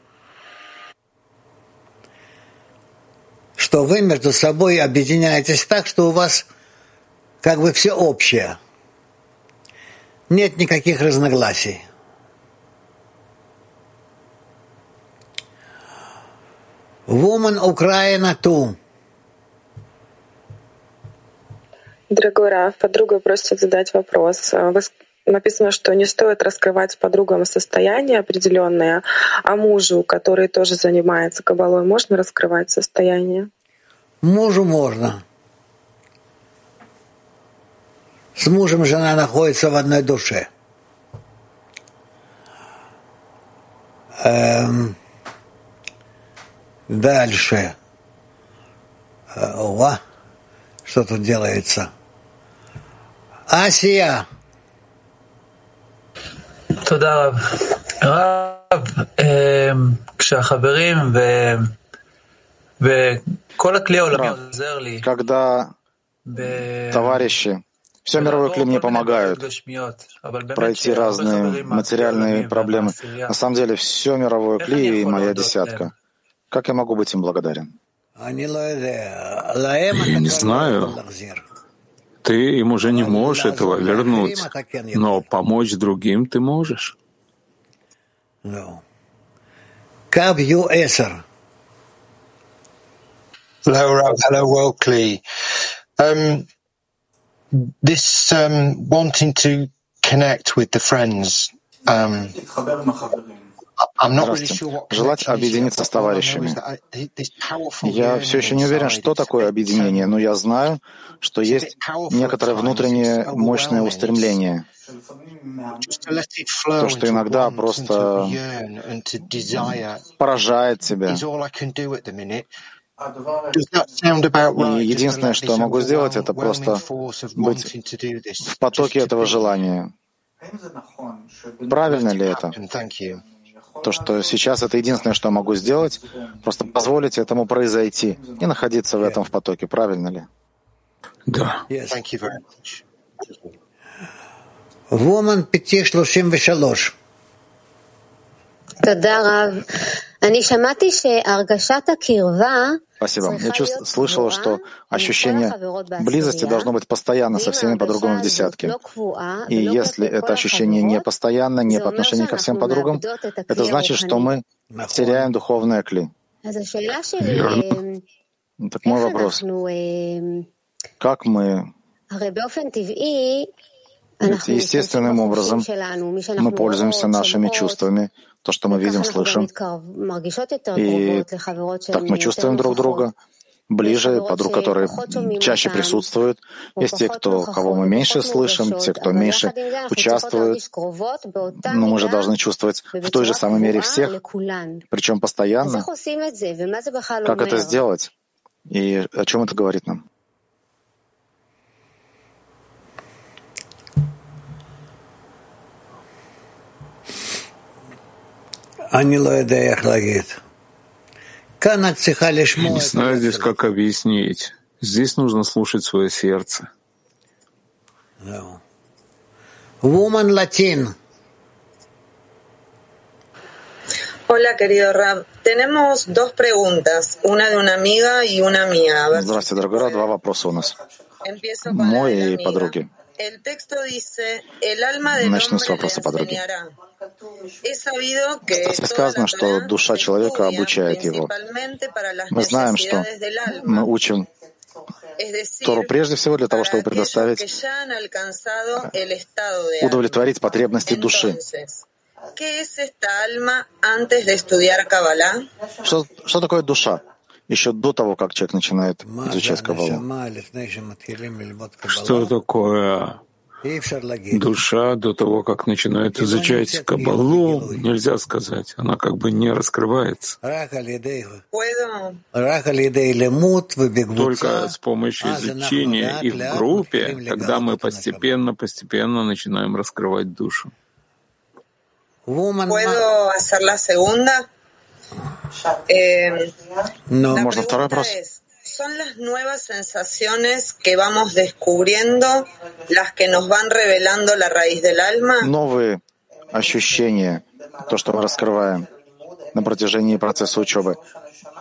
Что вы между собой объединяетесь так, что у вас как бы все общее. Нет никаких разногласий. Woman Украина ту. Дорогой Раф, подруга просит задать вопрос. Вы написано, что не стоит раскрывать подругам состояние определенное, а мужу, который тоже занимается кабалой, можно раскрывать состояние? Мужу можно С мужем жена находится в одной душе. Эм, дальше. Э, о, что тут делается? Асия. תודה רב. רב, כשהחברים ו... וכל הכלי העולמי עוזר לי. Когда товарищи, все мировое клей мне помогают пройти разные материальные проблемы. На самом деле, все мировое клей и моя десятка. Как я могу быть им благодарен? Я не знаю. Ты им уже не можешь этого вернуть, но помочь другим ты можешь. Каб Ю-Эсер. Hello, Rav. Hello, World Klee. Um, this um, wanting to connect with the friends. Um, Здравствуйте. Желать объединиться с товарищами. Я все еще не уверен, что такое объединение, но я знаю, что есть некоторое внутреннее мощное устремление. То, что иногда просто поражает тебя. И единственное, что я могу сделать, это просто быть в потоке этого желания. Правильно ли это? То, что сейчас это единственное, что я могу сделать, просто позволить этому произойти и находиться в этом в потоке. Правильно ли? Да. Woman 533. תודה רב. אני שמעתי שהרגשת הקרבה Спасибо. Я чувств, слышала, что ощущение близости должно быть постоянно со всеми подругами в десятке. И если это ощущение не постоянно, не по отношению ко всем подругам, это значит, что мы теряем духовное кли. Верно. Так мой вопрос. Как мы ведь естественным образом мы пользуемся нашими чувствами, то, что мы видим, слышим. И так мы чувствуем друг друга. ближе, подруг, которые чаще присутствуют. Есть те, кто, кого мы меньше слышим, те, кто меньше участвуют. Но мы же должны чувствовать в той же самой мере всех, причем постоянно. Как это сделать? И о чем это говорит нам? Не знаю здесь, как объяснить. Здесь нужно слушать свое сердце. Woman Latin. Hola, querido Rab. Tenemos dos preguntas, una de una amiga y una mía. Здравствуйте, дорогой Раб. Два вопроса у нас. Мой и подруги. Начну с вопроса подруги. Сказано, что душа человека обучает его. Мы знаем, что мы учим Тору прежде всего для того, чтобы предоставить, удовлетворить потребности души. Что, что такое душа? Еще до того, как человек начинает изучать Кабалу. Что такое душа до того, как начинает изучать Кабалу, нельзя сказать. Она как бы не раскрывается. Только с помощью изучения и в группе, когда мы постепенно-постепенно начинаем раскрывать душу. Можно второй вопрос? son las nuevas sensaciones que vamos descubriendo las que nos van revelando la raíz del alma? Новые ощущения, то, что мы раскрываем на протяжении процесса учебы,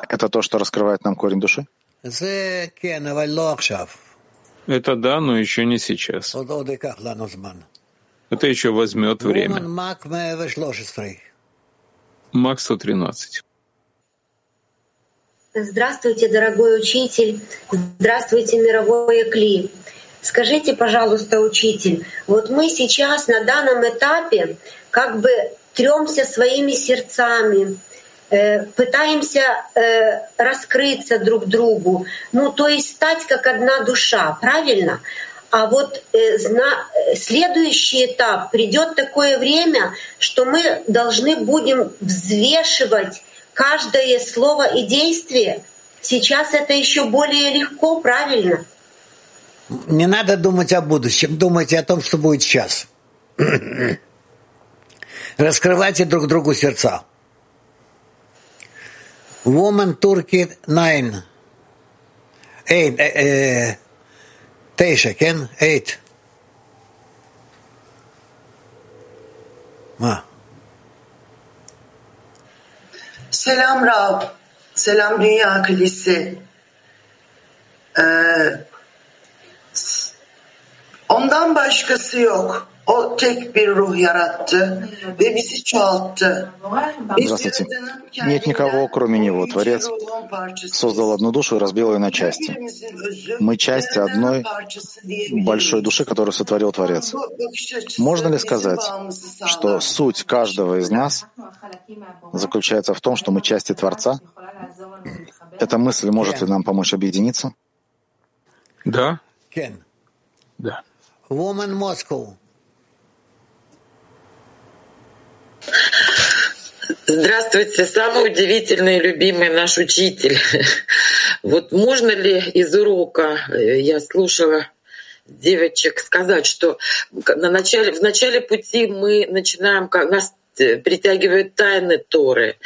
это то, что раскрывает нам корень души? Это да, но еще не сейчас. Это еще возьмет время. Макс 113. Здравствуйте, дорогой учитель. Здравствуйте, мировой Кли. Скажите, пожалуйста, учитель, вот мы сейчас на данном этапе как бы тремся своими сердцами, э, пытаемся э, раскрыться друг другу, ну то есть стать как одна душа, правильно? А вот э, зна, следующий этап придет такое время, что мы должны будем взвешивать каждое слово и действие. Сейчас это еще более легко, правильно? Не надо думать о будущем, думайте о том, что будет сейчас. Раскрывайте друг другу сердца. Woman Turkey 9. Eight, э, תשע, כן? Eight. מה? Selam Rab, selam Dünya Kilisi. Ee, ondan başkası yok. O tek bir ruh yarattı ve bizi çoğalttı. Здравствуйте. Нет никого, кроме Него. Творец создал одну душу и разбил ее на части. Мы часть одной большой души, которую сотворил Творец. Можно ли сказать, что суть каждого из нас заключается в том, что мы части Творца? Эта мысль может ли нам помочь объединиться? Да. Да. Woman Moscow. Здравствуйте, самый удивительный и любимый наш учитель. Вот можно ли из урока, э, я слушала девочек, сказать, что на начале, в начале пути мы начинаем, нас э, притягивают тайны Торы,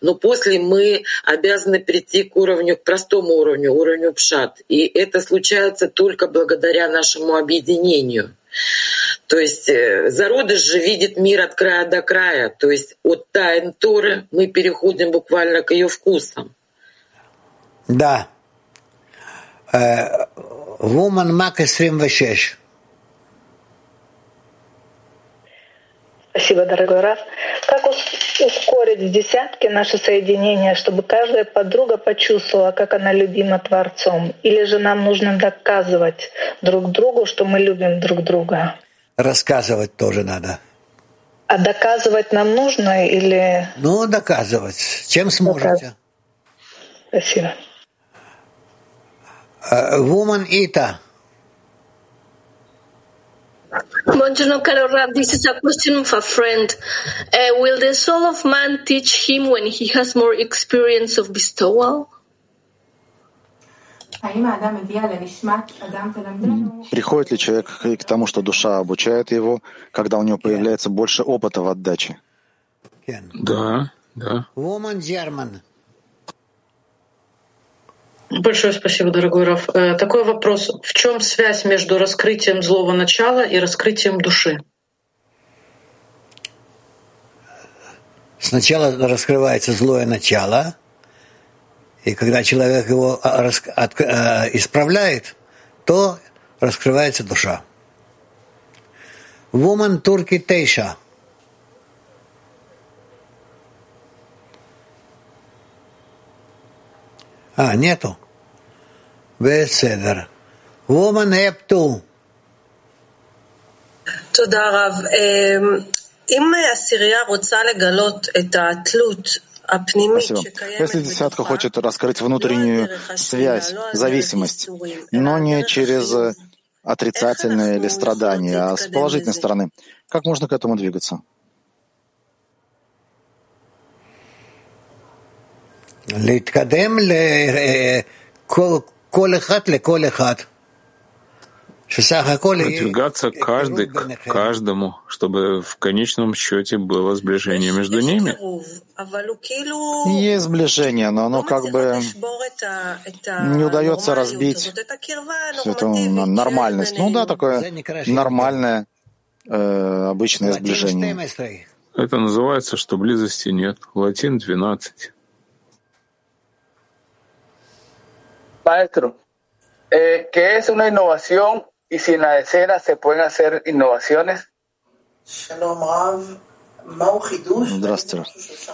но после мы обязаны прийти к уровню, к простому уровню, уровню пшат. И это случается только благодаря нашему объединению. То есть э, зародыш же видит мир от края до края. То есть от тайн Торы мы переходим буквально к ее вкусам. Да. Woman Мак 26. Спасибо, дорогой Раф. Как ускорить в десятке наше соединение, чтобы каждая подруга почувствовала, как она любима Творцом? Или же нам нужно доказывать друг другу, что мы любим друг друга? Рассказывать тоже надо. А доказывать нам нужно или... Ну, доказывать. Чем сможете. Спасибо. woman Ita. Buongiorno, caro Rab. This is a question of a friend. Uh, will the soul of man teach him when he has more experience of bestowal? Приходит ли человек к тому, что душа обучает его, когда у него появляется больше опыта в отдаче? Да, да. Большое спасибо, дорогой Раф. Э, такой вопрос. В чем связь между раскрытием злого начала и раскрытием души? Сначала раскрывается злое начало, и когда человек его а, а, исправляет, то раскрывается душа. Woman Turkey Тейша. А, нету. בסדר. Woman have to. תודה רב. אם עשירייה רוצה לגלות את התלות Спасибо. Если десятка хочет раскрыть внутреннюю связь, зависимость, но не через отрицательное или страдание, а с положительной стороны, как можно к этому двигаться? Продвигаться каждый к каждому, чтобы в конечном счете было сближение между ними. Есть сближение, но оно как бы не удается разбить эту нормальность. Ну да, такое нормальное, э, обычное сближение. Это называется, что близости нет. Латин 12. Maestro, eh, ¿qué es una innovación y si en la escena se pueden hacer innovaciones? Здравствуйте.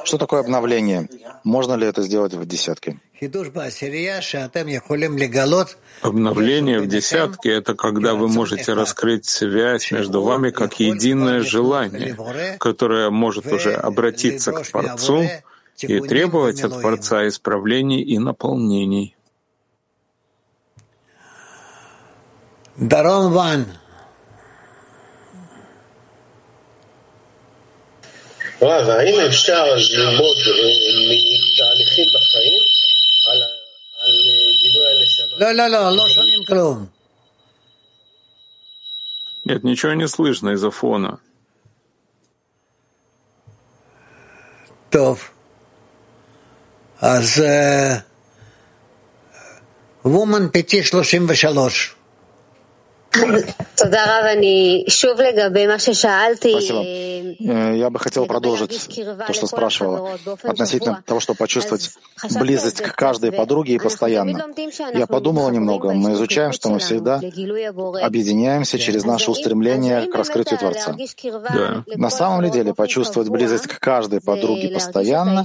Что такое обновление? Можно ли это сделать в десятке? Обновление в десятке — это когда вы можете раскрыть связь между вами как единое желание, которое может уже обратиться к Творцу и требовать от Творца исправлений и наполнений. דרום ואן. רב, האם אפשר ללמוד מתהליכים בחיים על, על גילוי הנשמה? לא, לא, לא, לא שומעים כלום. Нет, ничего не слышно из-за фона. טוב. אז וומן פיצי 33. Спасибо. Я бы хотел продолжить то, что спрашивала, относительно того, чтобы почувствовать близость к каждой подруге и постоянно. Я подумала немного. Мы изучаем, что мы всегда объединяемся через наше устремление к раскрытию Творца. Да. На самом ли деле почувствовать близость к каждой подруге постоянно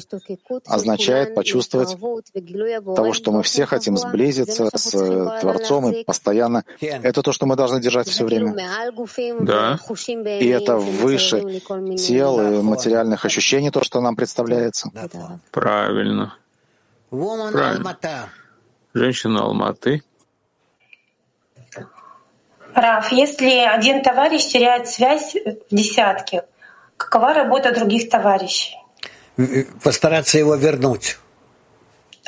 означает почувствовать того, что мы все хотим сблизиться с Творцом и постоянно. Это то, что мы должны держать все время. Да. И это выше тел и материальных ощущений, то, что нам представляется. Правильно. Правильно. Женщина Алматы. Раф, если один товарищ теряет связь в десятке, какова работа других товарищей? Постараться его вернуть.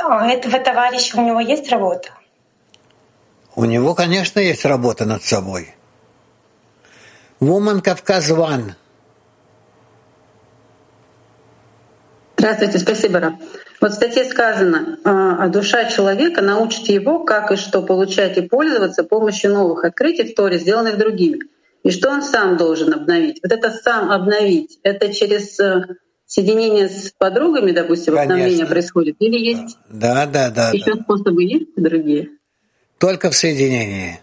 А этого товарища у него есть работа? У него, конечно, есть работа над собой. Woman Кавказ One. Здравствуйте, спасибо, Раб. Вот в статье сказано, а душа человека научит его, как и что получать и пользоваться помощью новых открытий в Торе, сделанных другими. И что он сам должен обновить. Вот это сам обновить, это через э, соединение с подругами, допустим, Конечно. обновление происходит? Или есть да, да, да, еще да. способы есть другие? Только в соединении.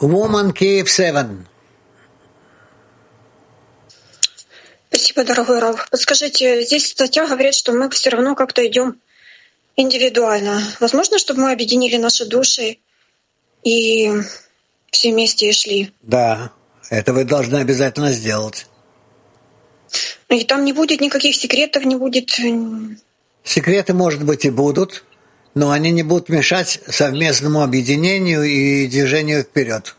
Woman Kiev 7. Спасибо, дорогой Рав. Подскажите, здесь статья говорит, что мы все равно как-то идем индивидуально. Возможно, чтобы мы объединили наши души и все вместе и шли? Да, это вы должны обязательно сделать. И там не будет никаких секретов, не будет... Э, Секреты, может быть, и будут, но они не будут мешать совместному объединению и движению вперед.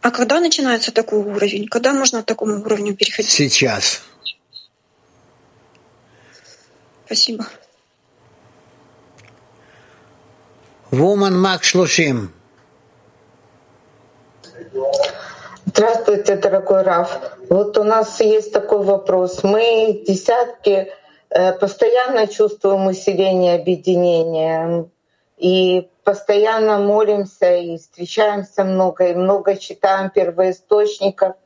А когда начинается такой уровень? Когда можно к такому уровню переходить? Сейчас. Спасибо. Woman Max Шлушим. Здравствуйте, дорогой Раф. Вот у нас есть такой вопрос. Мы десятки э, постоянно чувствуем усиление объединения и постоянно молимся и встречаемся много, и много читаем первоисточников.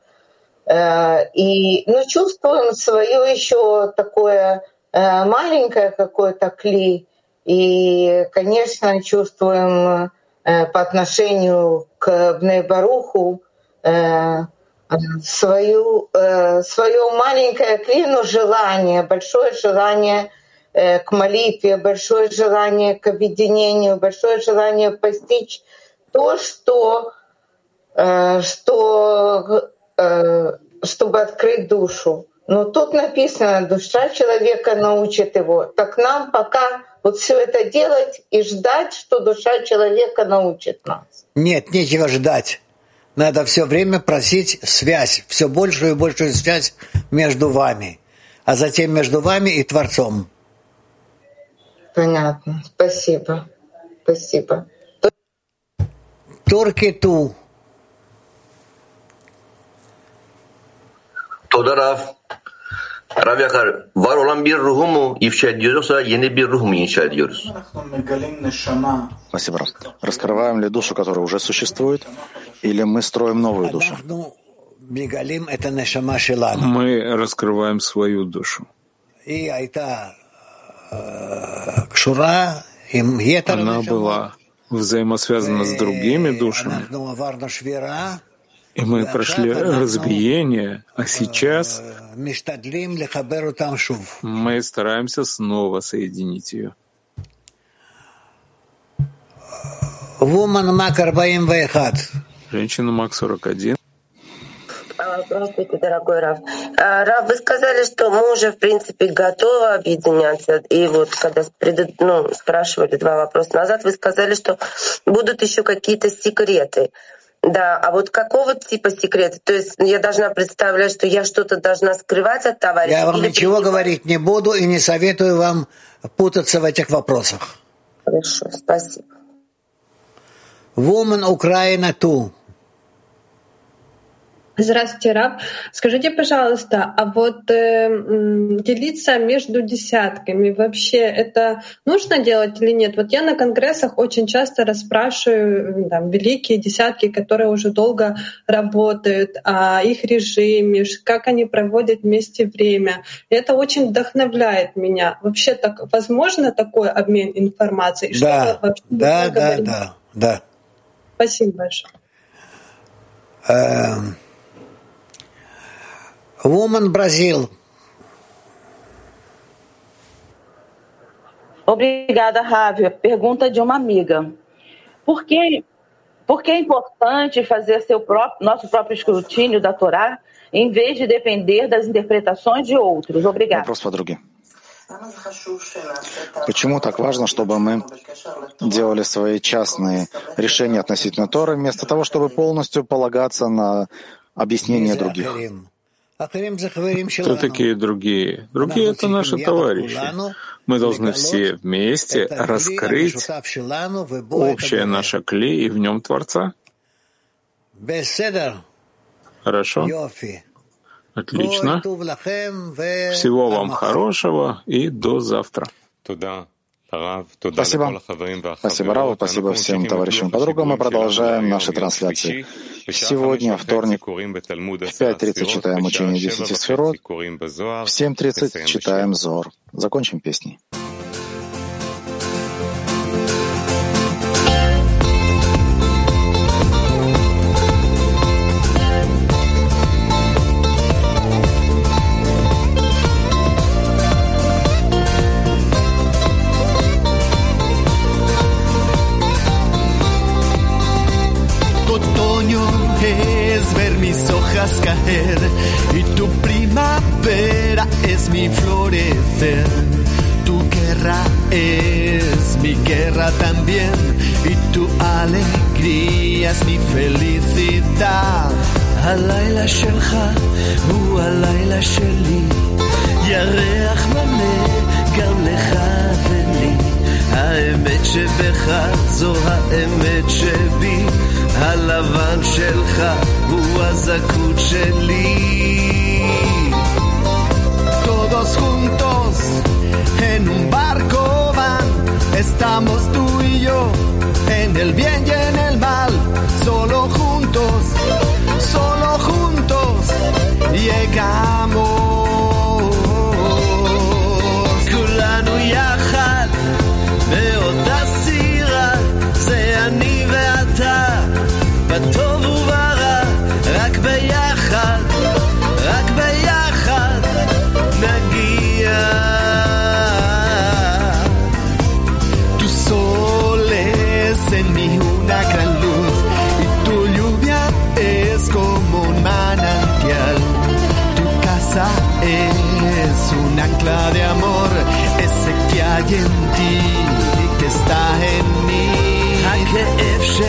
Э, и, ну, чувствуем свое еще такое э, маленькое какое-то кли. И, конечно, чувствуем по отношению к Бнейбаруху свою, э, свое маленькое клину желание, большое желание э, к молитве, большое желание к объединению, большое желание постичь то, что, э, что чтобы открыть душу. Но тут написано, душа человека научит его. Так нам пока вот все это делать и ждать, что душа человека научит нас. Нет, нечего ждать. Надо все время просить связь, все большую и большую связь между вами, а затем между вами и Творцом. Понятно. Спасибо. Спасибо. Туркиту. Тодоров. Rav Yakar, var olan bir ruhu mu ifşa ediyoruz yoksa yeni bir ruh mu inşa ediyoruz? Спасибо. Раскрываем ли душу, которая уже существует, или мы строим новую душу? Мы раскрываем свою душу. Она была взаимосвязана с другими душами, и мы прошли разбиение, а сейчас мы стараемся снова соединить ее. Женщина Мак 41. Здравствуйте, дорогой Рав. А, Рав, вы сказали, что мы уже, в принципе, готовы объединяться. И вот когда ну, спрашивали два вопроса назад, вы сказали, что будут еще какие-то секреты. Да, а вот какого типа секрета? То есть я должна представлять, что я что-то должна скрывать от товарища? Я вам ничего принимать? говорить не буду и не советую вам путаться в этих вопросах. Хорошо, спасибо. Woman Украина ту. Здравствуйте, Раб. Скажите, пожалуйста, а вот э, делиться между десятками вообще это нужно делать или нет? Вот я на конгрессах очень часто расспрашиваю там, великие десятки, которые уже долго работают, о их режиме, как они проводят вместе время. И это очень вдохновляет меня. Вообще так возможно такой обмен информацией? Да, да, да, да, да. Спасибо Ah, woman Brasil. Obrigada, Rávia. Pergunta de uma amiga. Por que, por que é importante fazer seu próprio, nosso próprio escrutínio da Torá em vez de depender das interpretações de outros? Obrigada. Почему так важно, чтобы мы делали свои частные решения относительно Торы, вместо того, чтобы полностью полагаться на объяснение других? Кто такие другие? Другие — это наши товарищи. Мы должны все вместе раскрыть общее наше кли и в нем Творца. Хорошо? Отлично. Всего вам хорошего и до завтра. Спасибо. Спасибо, Раву, спасибо всем товарищам и подругам. Мы продолжаем наши трансляции. Сегодня, вторник, в 5.30 читаем учение 10 сферот, в 7.30 читаем Зор. Закончим песней. es mi felicidad. הלילה שלך הוא הלילה שלי, ירח מלא גם לך ולי. האמת שבך זו האמת שבי, הלבן שלך הוא הזכות שלי. Todos juntos en un barco van, estamos tú y yo, en el bien y en el mal, solo juntos, solo juntos llegamos.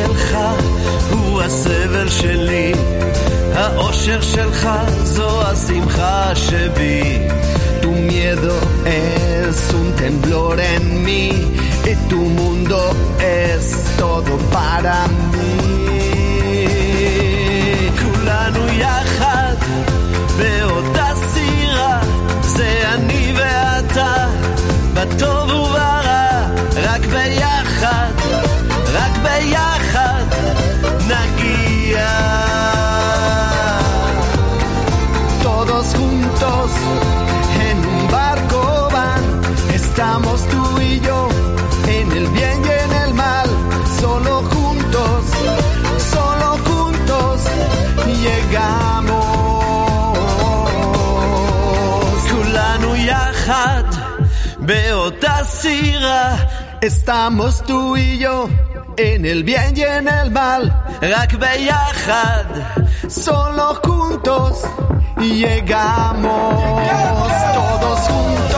שלך הוא הסבל שלי, האושר שלך זו השמחה שבי. Tu miedo es un temblor en mí y tu mundo es todo para mí. כולנו יחד באותה סירה, זה אני ואתה, בטוב וברע, רק ביחד, רק ביחד נגיע. Todos juntos en un barco van, estamos tú y yo, en el bien y en el mal, solo juntos, solo juntos llegamos. כולנו יחד באותה סירה, estamos tú y yo, en el bien y en el mal, Yahad, solo juntos llegamos, todos juntos.